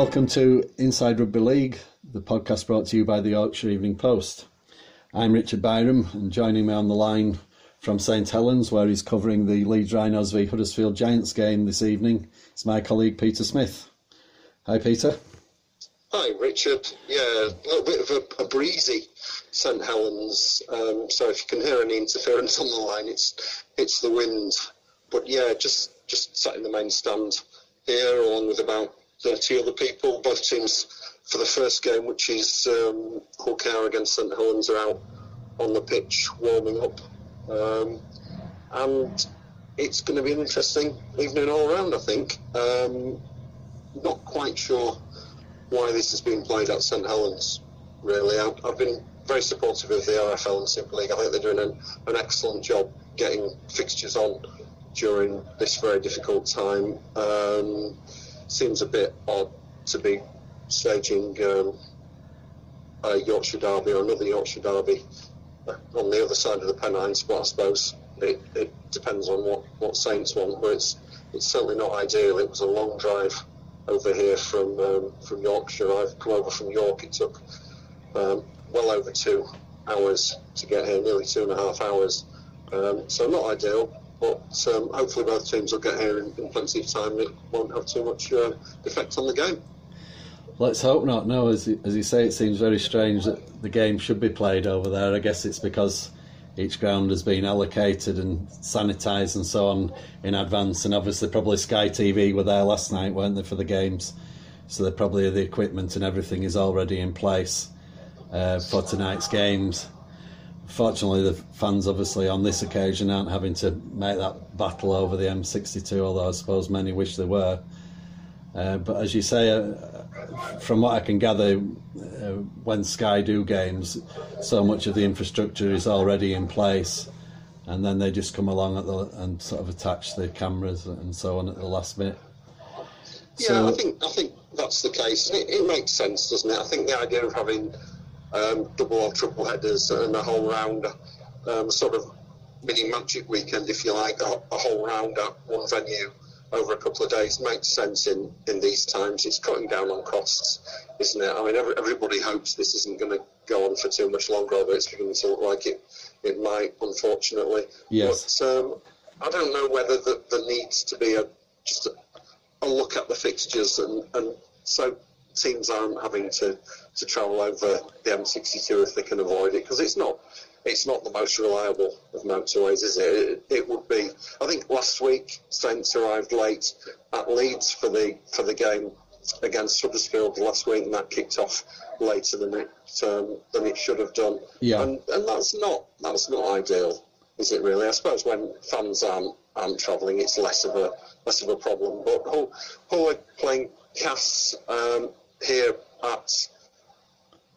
Welcome to Inside Rugby League, the podcast brought to you by the Yorkshire Evening Post. I'm Richard Byram, and joining me on the line from St Helens, where he's covering the Leeds Rhinos v Huddersfield Giants game this evening, is my colleague Peter Smith. Hi, Peter. Hi, Richard. Yeah, a little bit of a, a breezy St Helens. Um, so if you can hear any interference on the line, it's it's the wind. But yeah, just just sat in the main stand here, along with about 30 other people. Both teams for the first game, which is um, Hull KR against St Helens, are out on the pitch warming up. Um, and it's going to be an interesting evening all around, I think. Um, not quite sure why this has been played at St Helens, really. I've, I've, been very supportive of the RFL and Super League. I think they're doing an, an excellent job getting fixtures on during this very difficult time. Um, seems a bit odd to be staging um, a Yorkshire Derby or another Yorkshire Derby on the other side of the Pennines, but I suppose it, it depends on what, what Saints want. But it's it's certainly not ideal. It was a long drive over here from um, from Yorkshire. I've come over from York. It took um, well over two hours to get here, nearly two and a half hours. Um, so not ideal, but um, hopefully both teams will get here in, in, plenty of time. It won't have too much uh, effect on the game. Let's hope not. No, as as you say, it seems very strange that the game should be played over there. I guess it's because each ground has been allocated and sanitised and so on in advance. And obviously, probably Sky TV were there last night, weren't they, for the games? So they probably the equipment and everything is already in place uh, for tonight's games. Fortunately, the fans obviously on this occasion aren't having to make that battle over the M62, although I suppose many wish they were. Uh, but as you say, uh, from what I can gather, uh, when Sky do games, so much of the infrastructure is already in place, and then they just come along at the and sort of attach the cameras and so on at the last minute. Yeah, so, I think I think that's the case. It, it, makes sense, doesn't it? I think the idea of having um, double or triple headers and a whole round, um, sort of mini magic weekend, if you like, a, a whole round at one venue over a couple of days makes sense in, in these times. It's cutting down on costs, isn't it? I mean, every, everybody hopes this isn't going to go on for too much longer, although it's beginning to look like it, it might, unfortunately. Yes. But um, I don't know whether the, there needs to be a just a, a look at the fixtures and, and so teams aren't having to, to travel over the M62 if they can avoid it, because it's not it's not the most reliable of motorways, is it? it? It would be. I think last week Saints arrived late at Leeds for the for the game against Huddersfield last week, and that kicked off later than it um, than it should have done. Yeah. And, and that's not that's not ideal, is it? Really? I suppose when fans aren't aren't travelling, it's less of a less of a problem. But Hull, Hull are playing Cass um, here at.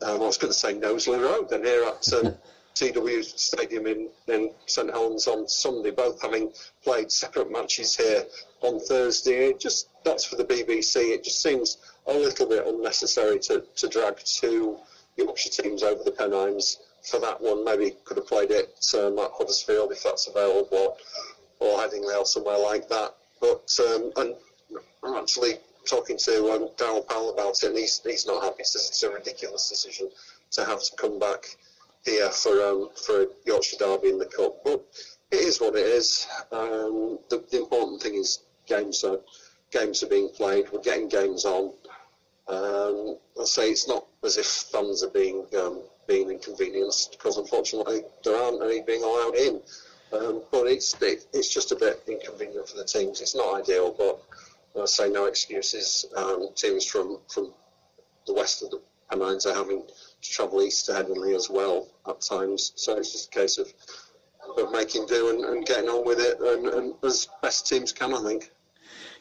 Um, I was going to say Knowsley Road, and here at um, TW Stadium in, in St Helens on Sunday, both having played separate matches here on Thursday. It just that's for the BBC. It just seems a little bit unnecessary to, to drag two Yorkshire teams over the Pennines for that one. Maybe could have played it um, at Huddersfield if that's available, or, or Headingley or somewhere like that. But um, and I'm actually talking to um, Daryl Powell about it, and he's he's not happy. It's a ridiculous decision to have to come back here for um, for Yorkshire Derby in the cup. But it is what it is. Um, the, the, important thing is games are games are being played. We're getting games on. Um, I say it's not as if fans are being um, being inconvenienced because unfortunately there aren't any being allowed in. Um, but it's it, it's just a bit inconvenient for the teams. It's not ideal, but I say no excuses. Um, teams from from the west of the Pennines are having to travel east to Headingley as well at times. So it's just a case of, of making do and, and getting on with it and, and, as best teams can, I think.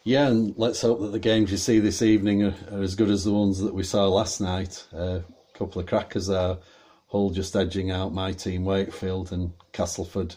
Yeah, and let's hope that the games you see this evening are, are as good as the ones that we saw last night. A uh, couple of crackers there. Hull just edging out my team, Wakefield, and Castleford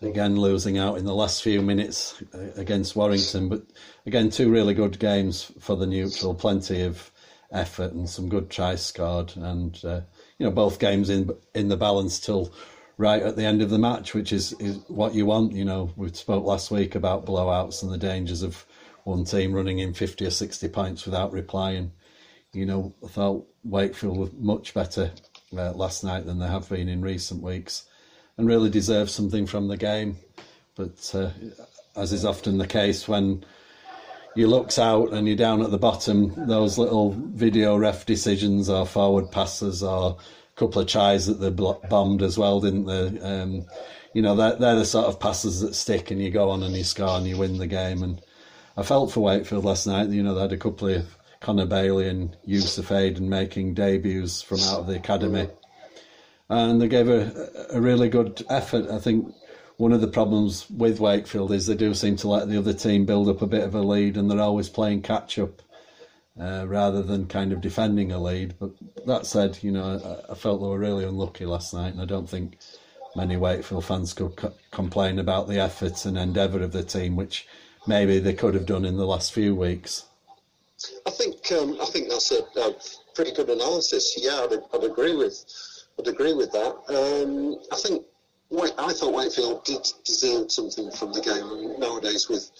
again losing out in the last few minutes uh, against Warrington. But again, two really good games for the neutral. Plenty of effort and some good tries scored, and uh, you know both games in in the balance till right at the end of the match, which is, is what you want. You know, we spoke last week about blowouts and the dangers of one team running in 50 or 60 points without replying. You know, I thought Wakefield were much better uh, last night than they have been in recent weeks and really deserve something from the game. But uh, as is often the case when you looks out and you're down at the bottom, those little video ref decisions or forward passes or a couple of tries that they bombed as well, didn't they? Um, you know, they're, they're the sort of passes that stick and you go on and you score and you win the game. And I felt for Wakefield last night, you know, they had a couple of Connor Bailey and Yusuf Aydin making debuts from out of the academy. And they gave a, a really good effort. I think one of the problems with Wakefield is they do seem to let the other team build up a bit of a lead and they're always playing catch up uh, rather than kind of defending a lead. But that said, you know, I, I, felt they were really unlucky last night and I don't think many Wakefield fans could co- complain about the effort and endeavour of the team, which maybe they could have done in the last few weeks. I think um, I think that's a, a, pretty good analysis. Yeah, I'd, I'd, agree with I'd agree with that. Um, I think I thought Wakefield did deserve something from the game. Nowadays, with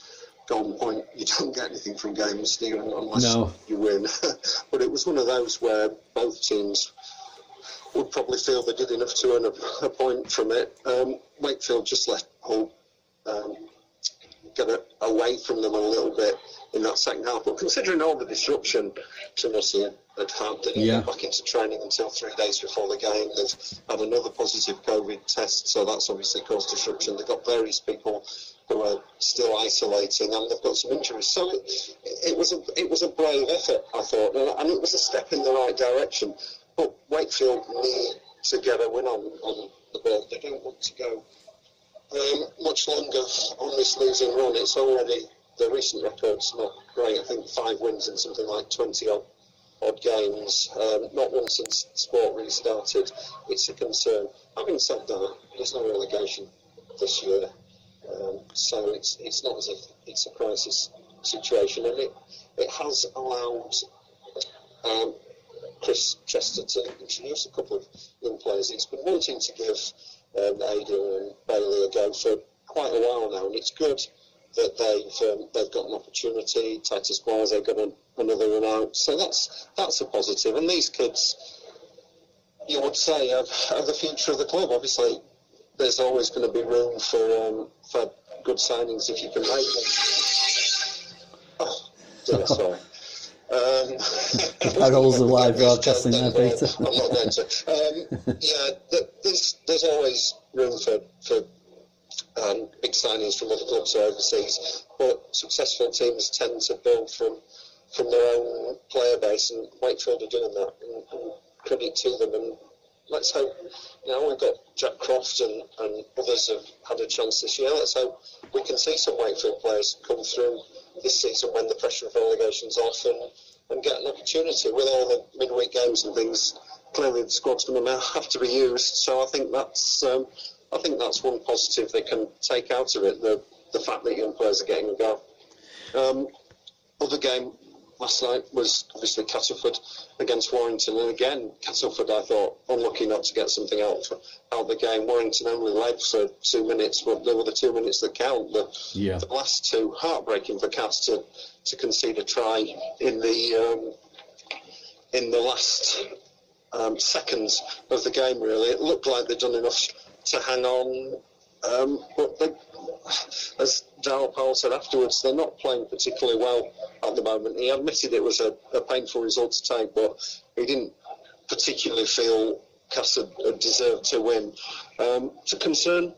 Golden Point, you don't get anything from games, do you, unless no. you win. but it was one of those where both teams would probably feel they did enough to earn a, a point from it. Um, Wakefield just let Hull um, get a, away from them a little bit in that second half. But considering all the disruption Trinity had had, they didn't yeah. get back into training until three days before the game. They've had another positive COVID test, so that's obviously caused disruption. They've got various people who are still isolating, and they've got some injuries. So it, it was a it was a brave effort, I thought, and it was a step in the right direction. But Wakefield need to get a win on, on the board. They don't want to go um, much longer on this losing run. It's already the recent record's not great. I think five wins in something like 20 odd, odd games. Um, not one since sport really started. It's a concern. Having said that, there's no relegation this year. Um, so it's it's not as if it's a crisis situation, and it it has allowed um, Chris Chester to introduce a couple of young players. He's been wanting to give um, Aydin and Bailey a go for quite a while now, and it's good that they've um, they've got an opportunity. Titus Gwaze, they've got an, another one out, so that's that's a positive. And these kids, you would say, are, are the future of the club. Obviously, there's always going to be room for um, for good signings if you can make them. Oh, dear, sorry. Um, Harold's alive broadcasting there, Peter. I'm not going to. Um, yeah, there's there's always room for for um, big signings from other clubs overseas. But successful teams tend to build from from their own player base, and Wakefield are doing that. And, and credit to them. And let's hope. You know, we've got Jack Croft and, and others have had a chance this year. Let's hope we can see some Wakefield players come through this season when the pressure of relegation's off and, and get an opportunity with all the midweek games and things. Clearly, the squad's going to have to be used. So I think that's. Um, I think that's one positive they can take out of it, the, the fact that young players are getting a go. Um, other game last night was obviously Castleford against Warrington, and again, Castleford, I thought, unlucky not to get something out, out of the game. Warrington only led for two minutes, but there were the two minutes that count. The, yeah. the last two, heartbreaking for Cass to, to concede a try in the um, in the last um, seconds of the game, really. It looked like they'd done enough to hang on. Um, but they, as Daryl Powell said afterwards, they're not playing particularly well at the moment. He admitted it was a, a painful result to take, but he didn't particularly feel Castle deserved to win. Um, to concern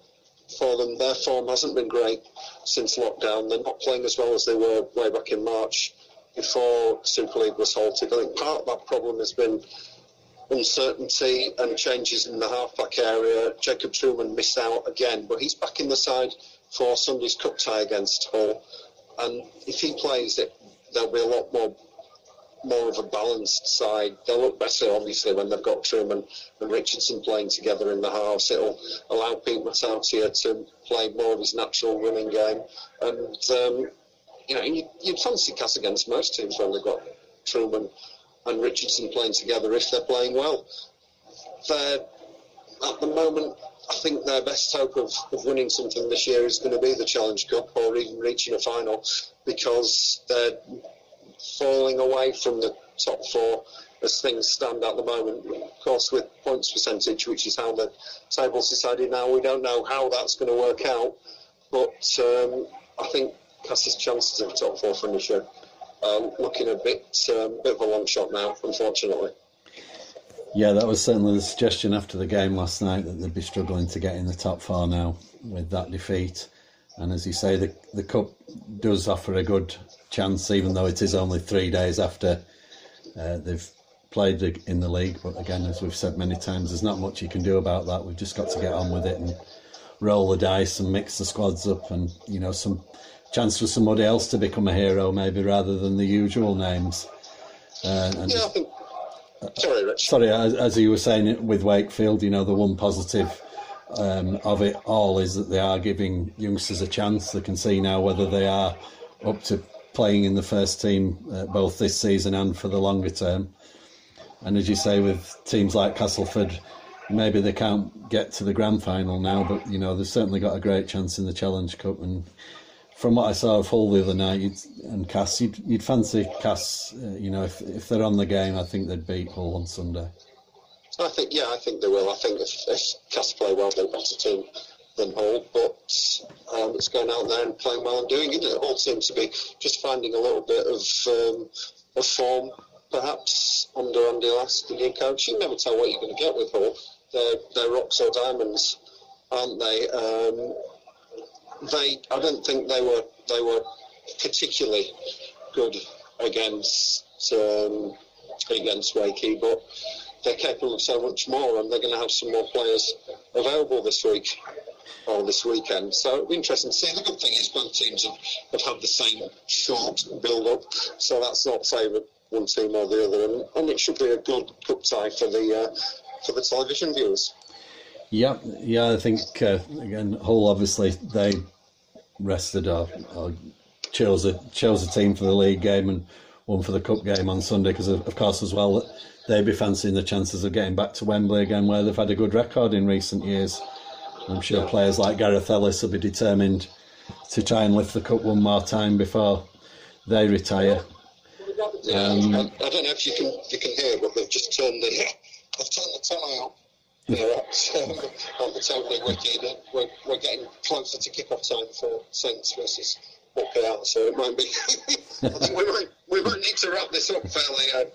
for them, their form hasn't been great since lockdown. They're not playing as well as they were way back in March before Super League was halted. I think part of that problem has been uncertainty and changes in the halfback area. Jacob Trueman missed out again, but he's back in the side for Sunday's cup tie against Hull. And if he plays it, there'll be a lot more more of a balanced side. They'll look better, obviously, when they've got Trueman and Richardson playing together in the house. It'll allow Pete Matautia to play more of his natural running game. And, um, you know, you, would fancy Cass against most teams when they've got Trueman and Richardson playing together if they're playing well. They're, at the moment, I think their best hope of, of winning something this year is going to be the Challenge Cup or even reaching a final because they're falling away from the top four as things stand at the moment. Of course, with points percentage, which is how the table's decided now, we don't know how that's going to work out. But um, I think Cass's chances of top four finish are um, looking a bit, um, bit of a long shot now, unfortunately. Yeah, that was certainly the suggestion after the game last night that they'd be struggling to get in the top four now with that defeat. And as you say, the the cup does offer a good chance, even though it is only three days after uh, they've played in the league. But again, as we've said many times, there's not much you can do about that. We've just got to get on with it and roll the dice and mix the squads up, and you know some chance for somebody else to become a hero, maybe rather than the usual names. Uh, and yeah, I think. Sorry, Rich. Sorry, as, as you were saying with Wakefield, you know, the one positive um, of it all is that they are giving youngsters a chance. They can see now whether they are up to playing in the first team uh, both this season and for the longer term. And as you say, with teams like Castleford, maybe they can't get to the grand final now, but you know they've certainly got a great chance in the Challenge Cup. And from what I saw of Hull the other night and Cass, you'd, you'd fancy Cass. Uh, you know, if if they're on the game, I think they'd beat Hull on Sunday. I think, yeah, I think they will. I think if, if Cass play well, they're a better team than Hull, but um, it's going out there and playing well and doing it. Hull seems to be just finding a little bit of um, of form, perhaps under Andy Last, the coach. You never tell what you're going to get with Hull. They're, they're rocks or diamonds, aren't they? Um, they, I don't think they were they were particularly good against um, against Wakey, but they're capable of so much more, and they're going to have some more players available this week or this weekend. So it'll be interesting to see. The good thing is both teams have, have had the same short build up, so that's not favoured one team or the other, and, and, it should be a good cup tie for the uh, for the television viewers. Yeah, yeah, I think uh, again, Hull obviously they rested or, or chose a chose a team for the league game and one for the cup game on Sunday because of, of course as well they'd be fancying the chances of getting back to Wembley again where they've had a good record in recent years. I'm sure players like Gareth Ellis will be determined to try and lift the cup one more time before they retire. Yeah, um, I, I, don't know if you can you can hear, but they've just turned the they've turned the telly up. They're um, on the totally wicked. We're, we're getting closer to kick-off time for Saints versus Hull KR, so it might be. I think we might we might need to wrap this up fairly uh,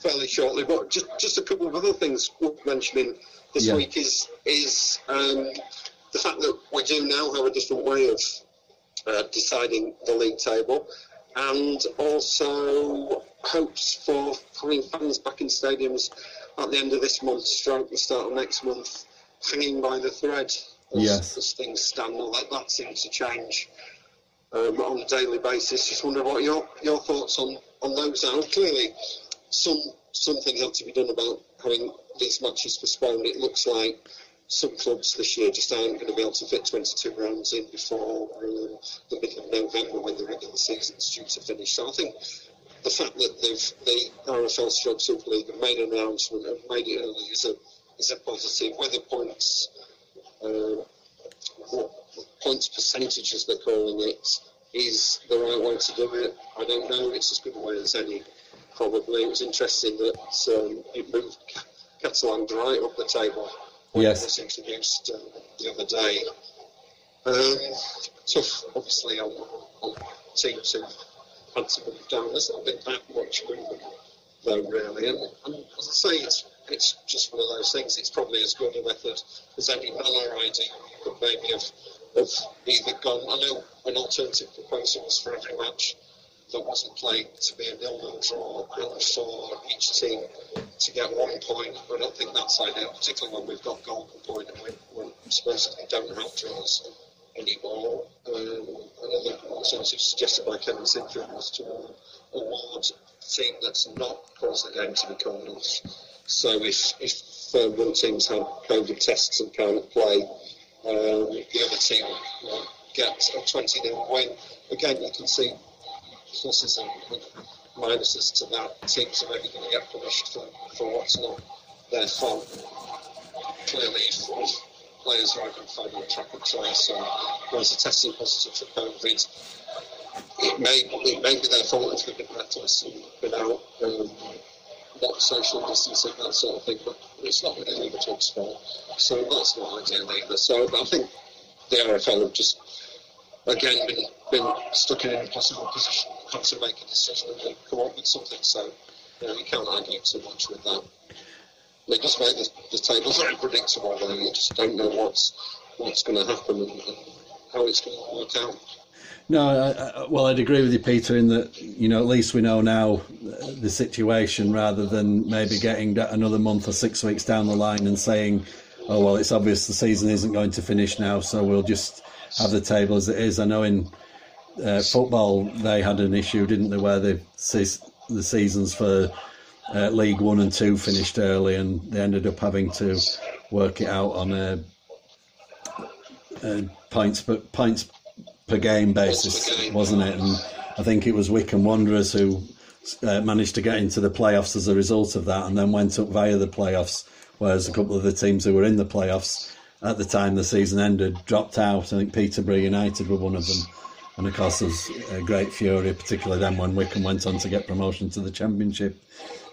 fairly shortly. But just just a couple of other things worth mentioning this yeah. week is is um, the fact that we do now have a different way of uh, deciding the league table, and also hopes for having fans back in stadiums at the end of this month, stroke the start of next month, hanging by the thread as, yes. as things stand. Well, that, that seems to change um, on a daily basis. Just wonder what your your thoughts on on those are. Clearly, some something had to be done about having these matches postponed. It looks like some clubs this year just aren't going to be able to fit 22 rounds in before um, the middle of November when the regular season's due to finish. So I think the fact that they've the RFL Stroke Super League have made an announcement and made it early is a is a positive. Whether points uh, points percentage as they're calling it is the right way to do it, I don't know. It's as good a way as any probably. It was interesting that um, it moved Catalan right up the table when yes. it was introduced um, the other day. Um, tough, obviously, on, on teams who down. There's not been that much movement, though, really. And, and as I say, it's, it's just one of those things. It's probably as good a method as any Miller idea could maybe have, have either gone. I know an alternative proposal was for every match that wasn't played to be a nil-nil draw and for each team to get one point. I don't think that's ideal, particularly when we've got golden point and we, we supposedly don't have draws anymore. Alternative suggested by Kevin Sinfield was to award a team that's not caused the game to be called off. So if, if uh, one team's had COVID tests and can't play, um, the other team will get a 20 0 win. Again, you can see pluses and minuses to that. Teams are maybe going to get punished for, for what's not their fault. Clearly, if, players are identified on track and trace are testing positive for COVID. It may, it may be their fault if they've been out, um, not social distancing, that sort of thing, but it's not really the club's fault. So that's not ideal either. So I think the RFL have just, again, been, been stuck in an impossible position, to make a decision and come up with something. So you, know, you can't argue too much with that. They just make the, the tables unpredictable, and you just don't know what's what's going to happen and, and how it's going to work out. No, I, I, well, I'd agree with you, Peter, in that you know at least we know now the situation rather than maybe getting another month or six weeks down the line and saying, "Oh well, it's obvious the season isn't going to finish now, so we'll just have the table as it is." I know in uh, football they had an issue, didn't they, where the the seasons for uh, League One and Two finished early, and they ended up having to work it out on a, a points per points per game basis, wasn't it? And I think it was Wycombe Wanderers who uh, managed to get into the playoffs as a result of that, and then went up via the playoffs. Whereas a couple of the teams who were in the playoffs at the time the season ended dropped out. I think Peterborough United were one of them. And of course, there's a great fury, particularly then when Wycombe went on to get promotion to the Championship.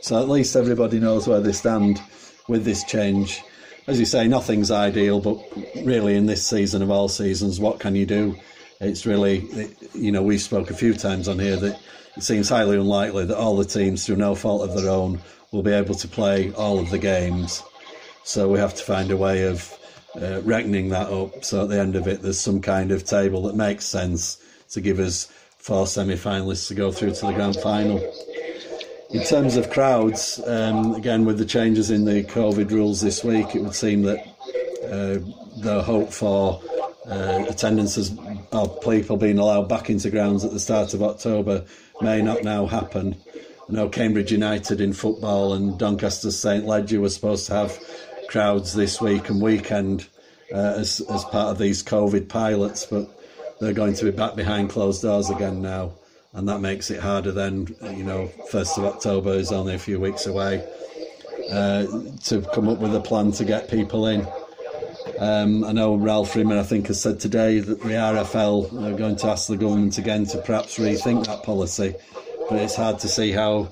So at least everybody knows where they stand with this change. As you say, nothing's ideal, but really in this season of all seasons, what can you do? It's really, you know, we spoke a few times on here that it seems highly unlikely that all the teams, through no fault of their own, will be able to play all of the games. So we have to find a way of uh, reckoning that up. So at the end of it, there's some kind of table that makes sense to give us four semi-finalists to go through to the grand final. In terms of crowds, um, again with the changes in the COVID rules this week, it would seem that uh, the hope for uh, attendances of people being allowed back into grounds at the start of October may not now happen. I know Cambridge United in football and Doncaster St Leger were supposed to have crowds this week and weekend uh, as, as part of these COVID pilots, but they're going to be back behind closed doors again now and that makes it harder then you know first of october is only a few weeks away uh, to come up with a plan to get people in. Um, I know Ralph Rimmer I think has said today that the RFL are going to ask the government again to perhaps rethink that policy but it's hard to see how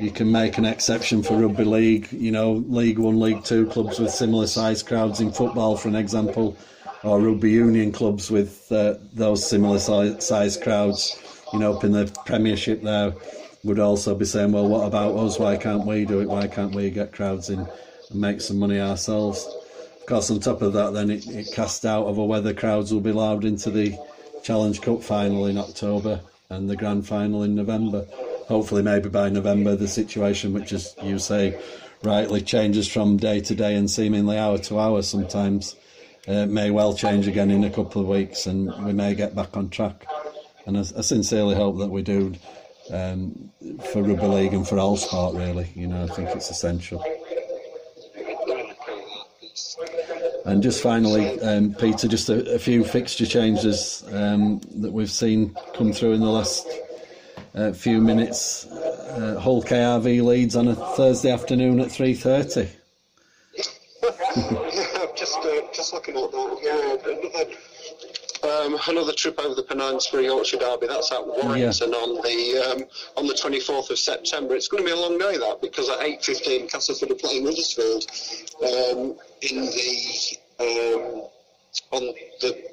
you can make an exception for rugby league you know league 1 league 2 clubs with similar sized crowds in football for an example or rugby union clubs with uh, those similar sized crowds you know, up in the Premiership there would also be saying, well, what about us? Why can't we do it? Why can't we get crowds in and make some money ourselves? Of course, on top of that, then it, it cast doubt over whether crowds will be allowed into the Challenge Cup final in October and the grand final in November. Hopefully, maybe by November, the situation, which, as you say, rightly changes from day to day and seemingly hour to hour sometimes, uh, may well change again in a couple of weeks and we may get back on track and I, I sincerely hope that we do um, for rugby league and for all sport. Really, you know, I think it's essential. And just finally, um, Peter, just a, a, few fixture changes um, that we've seen come through in the last uh, few minutes. Uh, Hull KR v Leeds on a Thursday afternoon at three thirty. yeah, just uh, just looking at that. Yeah, another um, another trip over the Pennines for Yorkshire Derby. That's at Warrington yeah. on the um, on the 24th of September. It's going to be a long day that because at 8:15 Castleford are playing Huddersfield um, in the um, on the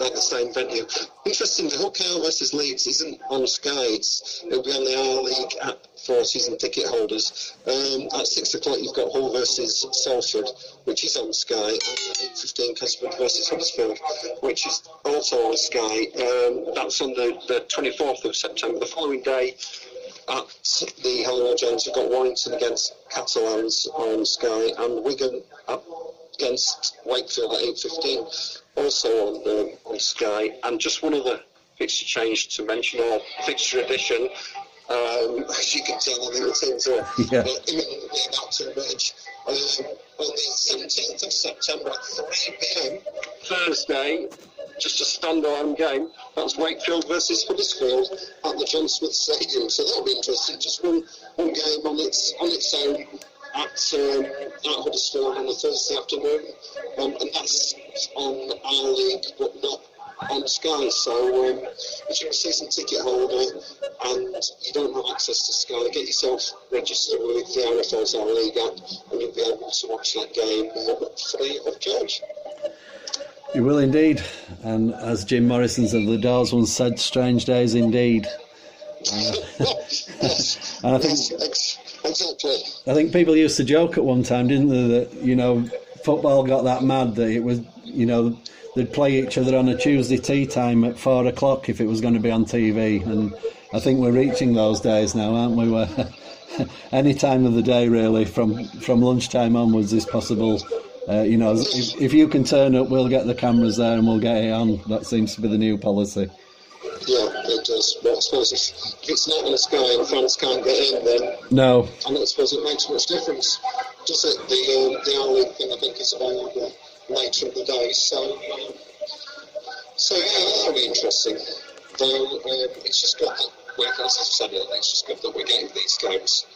at the same venue. Interesting, the KR versus Leeds isn't on Sky. It's, it'll be on the Our League app for season ticket holders. Um, at six o'clock, you've got Hull versus Salford, which is on Sky, and at eight fifteen, Castleford versus Huddersfield, which is also on Sky. Um, that's on the, the 24th of September. The following day, at the Halliwell Jones, you've got Warrington against Catalans on Sky, and Wigan against Wakefield at 8.15, also on, um, on Sky. And just one other fixture change to mention, or fixture addition, um, as you can tell, I think the teams are yeah. uh, imminently about to emerge. Um, on the 17th of September at 3 pm, Thursday, just a standalone game. That's Wakefield versus Huddersfield at the John Smith Stadium. So that'll be interesting. Just one, one game on its on its own at, um, at Huddersfield on a Thursday afternoon, um, and that's on our league, but not on Sky. So um, if you're a season ticket holder and you don't have access to Sky, get yourself registered with the RFL's Our League app, and you'll be able to watch that game um, free of charge. You will indeed, and as Jim Morrison's of the Doors once said, "Strange days indeed." Uh, and I think exactly. I think people used to joke at one time, didn't they? That you know, football got that mad that it was, you know, they'd play each other on a Tuesday tea time at four o'clock if it was going to be on TV. And I think we're reaching those days now, aren't we? Where any time of the day, really, from from lunchtime onwards, is possible. Uh, you know, if, if you can turn up, we'll get the cameras there and we'll get it on. That seems to be the new policy. Yeah, it does. But I suppose if, if it's not in the sky and fans can't get in, then no, I don't suppose it makes much difference. Does it? The um, the only thing I think is about the nature of the day. So, um, so yeah, that'll be interesting. Though um, it's just good that we're, as I've said, it's just good that we're getting these games,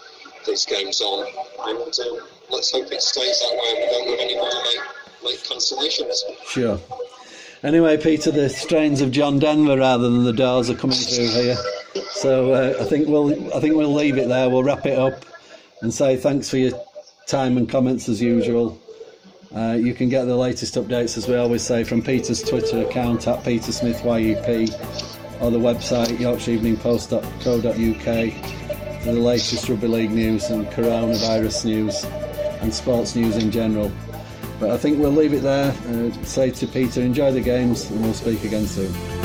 these games on, and um, let's hope it stays that way and we don't have any more late, late cancellations. Sure. Anyway, Peter, the strains of John Denver rather than the Doors are coming through here. So uh, I think we'll I think we'll leave it there. We'll wrap it up and say thanks for your time and comments as usual. Uh, you can get the latest updates, as we always say, from Peter's Twitter account at Peter Smith YEP or the website yorkshireeveningpost.co.uk for the latest rugby league news and coronavirus news and sports news in general. But I think we'll leave it there. Say to Peter, enjoy the games, and we'll speak again soon.